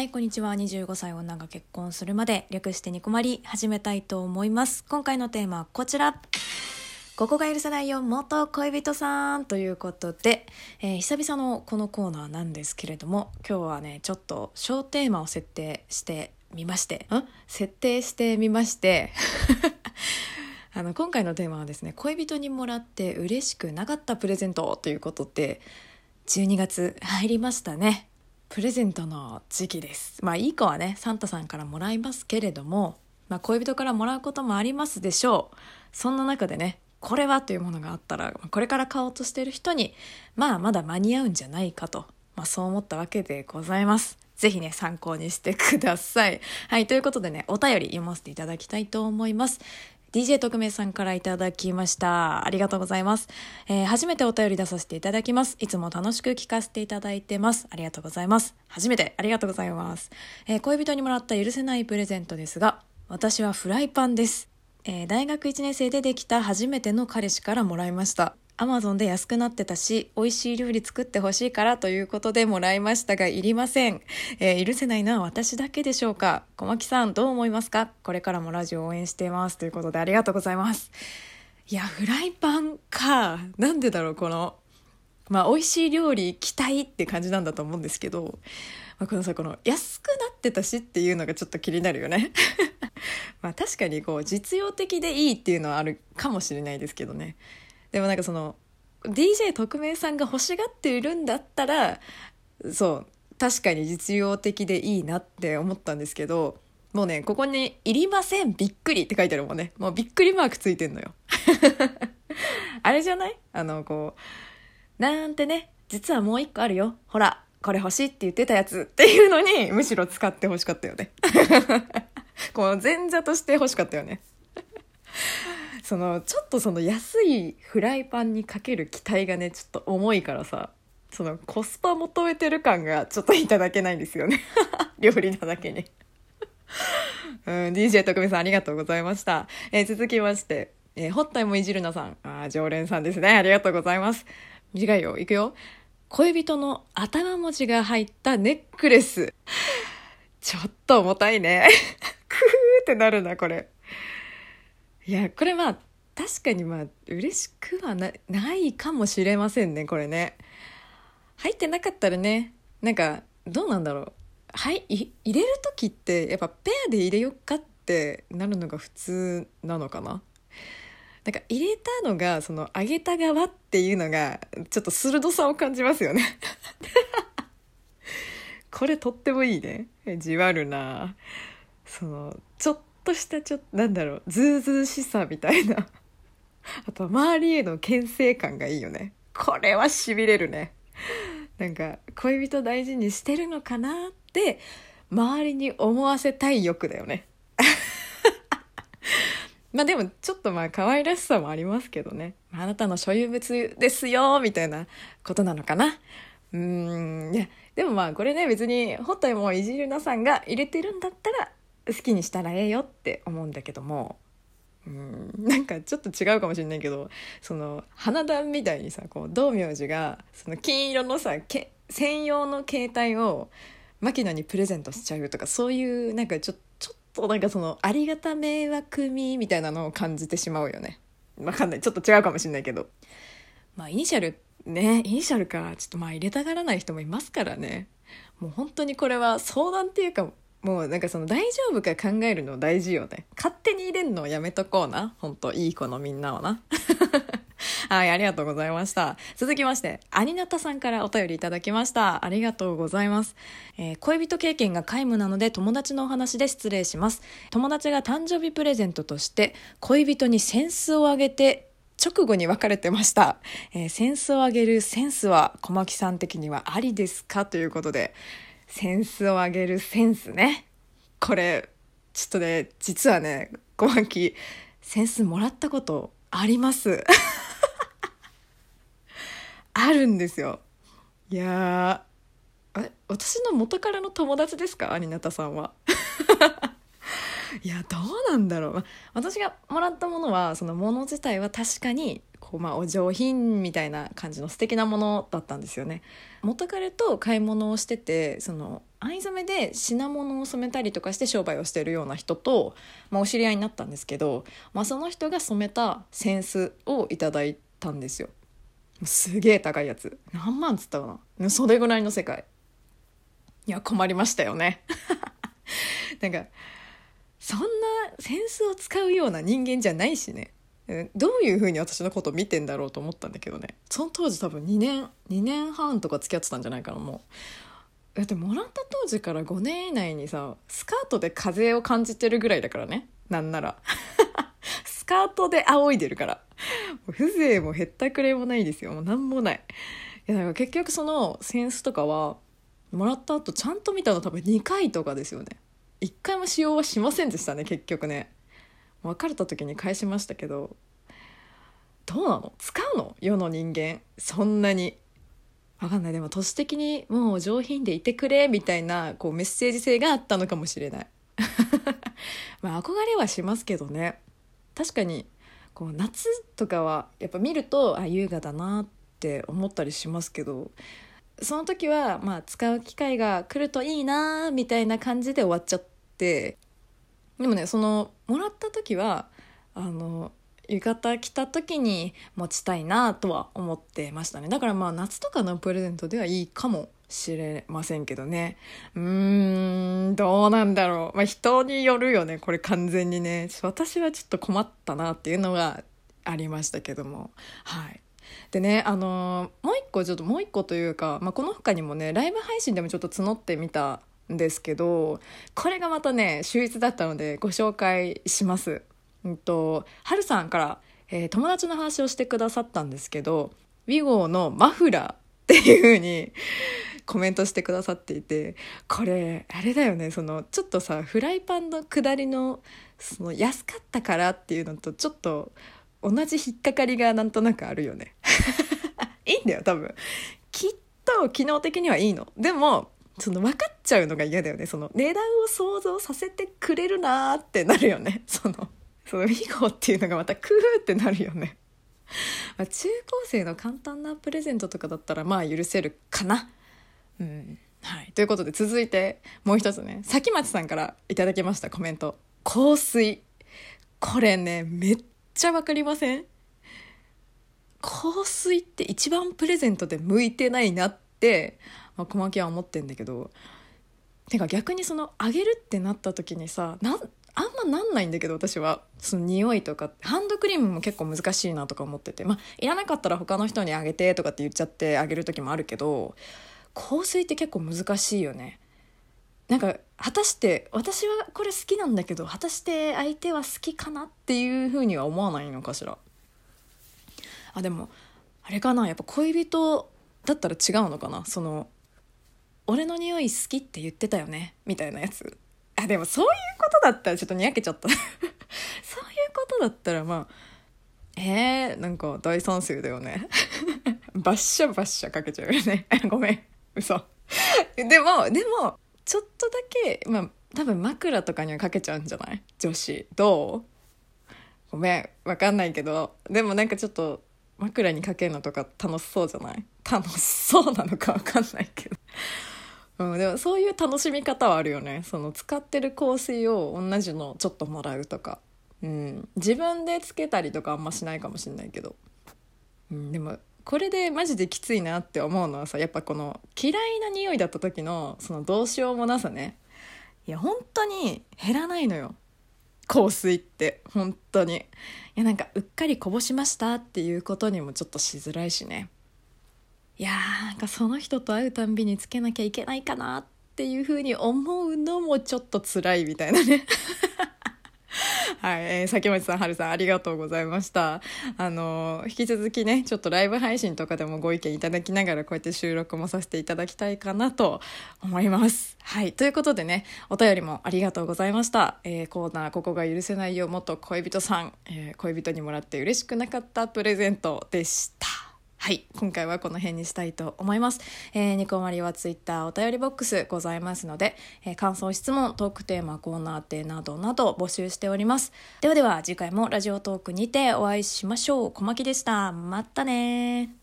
はい、こんにちは。25歳女が結婚するまで略してニコマリ始めたいと思います。今回のテーマはこちら。ここが許せないよ、元恋人さんということで、えー久々のこのコーナーなんですけれども、今日はね、ちょっと小テーマを設定してみまして、ん？設定してみまして、あの、今回のテーマはですね、恋人にもらって嬉しくなかったプレゼントということで、12月入りましたね。プレゼントの時期です。まあいい子はね、サンタさんからもらいますけれども、まあ恋人からもらうこともありますでしょう。そんな中でね、これはというものがあったら、これから買おうとしている人に、まあまだ間に合うんじゃないかと、まあそう思ったわけでございます。ぜひね、参考にしてください。はい、ということでね、お便り読ませていただきたいと思います。DJ 特命さんからいただきました。ありがとうございます。えー初めてお便り出させていただきます。いつも楽しく聞かせていただいてます。ありがとうございます。初めてありがとうございます。えー恋人にもらった許せないプレゼントですが、私はフライパンです。えー大学1年生でできた初めての彼氏からもらいました。アマゾンで安くなってたし、美味しい料理作ってほしいからということでもらいましたが、いりません。えー許せないのは私だけでしょうか？小牧さん、どう思いますか？これからもラジオ応援しています。ということでありがとうございます。いや、フライパンか。なんでだろう、この、まあ、美味しい料理期待って感じなんだと思うんですけど、まあ、このさ、この安くなってたしっていうのがちょっと気になるよね。まあ確かにこう実用的でいいっていうのはあるかもしれないですけどね。でもなんかその DJ 特命さんが欲しがっているんだったらそう確かに実用的でいいなって思ったんですけどもうねここに「いりませんびっくり」って書いてあるもんね。もうびっくりマークついてんのよ。あれじゃない？あのこうなんてね実はもう一個あるよ。ほらこれ欲しいって言ってたやつっていうのにむしろ使って欲しかったよね。こう前座として欲しかったよね。そのちょっとその安いフライパンにかける期待がねちょっと重いからさそのコスパ求めてる感がちょっといただけないんですよね。料理なだけに。うん DJ 特命さんありがとうございました、えー続きまして、えー、ホッタイもいじるなさん。あ常連さんですね。ありがとうございます。短いよ。いくよ。恋人の頭文字が入ったネックレス。ちょっと重たいね。クーってなるなこれ。いやこれまあ確かにまあ嬉しくはなないかもしれませんねこれね。入ってなかったらねなんかどうなんだろう。はい入れる時ってやっぱペアで入れよっかってなるのが普通なのかな。なんか入れたのがその上げた側っていうのがちょっと鋭さを感じますよね。これとってもいいね。じわるな。そのちょっとしたちょっとなんだろうずうずうしさみたいな。あと周りへの牽制感がいいよね。これはしびれるね。なんか恋人大事にしてるのかなって周りに思わせたい欲だよね。まあでもちょっとまあ可愛らしさもありますけどね。あなたの所有物ですよみたいなことなのかな。うーんいやでもまあこれね別にホッタイもいじるなさんが入れてるんだったら好きにしたらええよって思うんだけどもうんなんかちょっと違うかもしれないけどその花壇みたいにさこう道明寺がその金色のさけ専用の携帯を牧野にプレゼントしちゃうとかそういうなんかちょちょっとなんかそのありがた迷惑味みたいなのを感じてしまうよね。わかんない。ちょっと違うかもしれないけど。まあイニシャルねイニシャルか。ちょっとまあ入れたがらない人もいますからね。もう本当にこれは相談っていうかもうなんかその大丈夫か考えるの大事よね勝手に入れるのをやめとこうな本当いい子のみんなはな はい、ありがとうございました。続きまして、アニナタさんからお便りいただきました。ありがとうございます。えー恋人経験が皆無なので友達のお話で失礼します。友達が誕生日プレゼントとして恋人にセンスをあげて直後に別れてました。えーセンスをあげるセンスは小牧さん的にはありですか？ということで、センスをあげるセンスね。これ、ちょっとね、実はね、小牧、センスもらったことあります。あるんですよ。いやー、え、私の元からの友達ですか？アニナタさんは。いや、どうなんだろう。私がもらったものは、そのもの自体は確かに、こうまあお上品みたいな感じの素敵なものだったんですよね。元彼と買い物をしててその藍染めで品物を染めたりとかして商売をしてるような人と、まあ、お知り合いになったんですけど、まあ、その人が染めた扇子をいただいたんですよ。すげえ高いやつ。何万つったかな。それぐらいの世界。いや困りましたよね。なんかそんな扇子を使うような人間じゃないしね。どういうふうに私のこと見てんだろうと思ったんだけどね。その当時多分2年2年半とか付き合ってたんじゃないかなもう。だってもらった当時から5年以内にさスカートで風を感じてるぐらいだからね。なんなら。スカートで仰いでるから。風情もへったくれもないですよ。もう何もない。いやだから結局そのセンスとかはもらった後ちゃんと見たの多分2回とかですよね。1回も使用はしませんでしたね結局ね。別れた時に返しましたけどどうなの？使うの？世の人間。そんなに。分かんない。でも都市的にもう上品でいてくれみたいなこうメッセージ性があったのかもしれない。まあ憧れはしますけどね。確かにこう夏とかはやっぱ見るとあ優雅だなって思ったりしますけどその時はまあ使う機会が来るといいなみたいな感じで終わっちゃってでもねそのもらった時はあの浴衣着た時に持ちたいなとは思ってましたね。だからまあ夏とかのプレゼントではいいかもしれませんけどね。うーんどうなんだろう。まあ人によるよねこれ完全にね。私はちょっと困ったなっていうのがありましたけども。はい。でねあのー、もう一個ちょっともう一個というか、まあ、この他にもねライブ配信でもちょっと募ってみたんですけどこれがまたね秀逸だったのでご紹介します。うんと、はるさんから、えー、友達の話をしてくださったんですけどウィゴーのマフラーっていう風にコメントしてくださっていてこれあれだよねそのちょっとさフライパンの下りのその安かったからっていうのとちょっと同じ引っかかりがなんとなくあるよね。いいんだよ多分。きっと機能的にはいいの。でもその分かっちゃうのが嫌だよね。その値段を想像させてくれるなーってなるよね。そのその囲碁っていうのがまたクーってなるよね。まあ、中高生の簡単なプレゼントとかだったらまあ許せるかな。うん。はい。ということで続いてもう一つね。崎町さんから頂きました。コメント「香水」これねめっちゃ分かりません？香水って一番プレゼントで向いてないなって、まあ、小牧は思ってんだけどてか逆にそのあげるってなった時にさなあんまなんないんだけど私は。その匂いとかハンドクリームも結構難しいなとか思ってて。まあいらなかったら他の人にあげてとかって言っちゃってあげる時もあるけど香水って結構難しいよね。なんか果たして私はこれ好きなんだけど果たして相手は好きかなっていうふうには思わないのかしら。あでもあれかな。やっぱ恋人だったら違うのかな。その俺の匂い好きって言ってたよねみたいなやつ。あでもそういうことだったらちょっとにやけちゃった。そういうことだったらまあえー、なんか大賛成だよね。バッシャバッシャかけちゃうよね。ごめん。嘘。でもでもちょっとだけまあ多分枕とかにはかけちゃうんじゃない？女子。どう？ごめん。わかんないけど。でもなんかちょっと枕にかけるのとか楽しそうじゃない？楽しそうなのかわかんないけど。うん、でもそういう楽しみ方はあるよね。その使ってる香水を同じのちょっともらうとか、うん、自分でつけたりとかあんましないかもしんないけど、うん、でもこれでマジできついなって思うのはさやっぱこの嫌いな匂いだった時のそのどうしようもなさね。いや本当に減らないのよ。香水って。本当に。いやなんかうっかりこぼしましたっていうことにもちょっとしづらいしね。いやーなんかその人と会うたんびにつけなきゃいけないかなっていうふうに思うのもちょっと辛いみたいなね はい、えー、崎町さん、はるさん、ありがとうございました。あのー、引き続きね、ちょっとライブ配信とかでもご意見いただきながら、こうやって収録もさせていただきたいかなと思います。はい、ということでね、お便りもありがとうございました。えー、コーナー、ここが許せないよ、元恋人さん、えー、恋人にもらって嬉しくなかったプレゼントでした。はい今回はこの辺にしたいと思います、えー、ニコマリはツイッターお便りボックスございますので、えー感想質問トークテーマコーナーテなどなど募集しております。ではでは次回もラジオトークにてお会いしましょう。小牧でした。またね